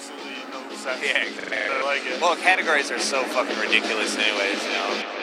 absolutely no sense. Yeah, exactly. I like it. Well, categories are so fucking ridiculous, anyways. You know.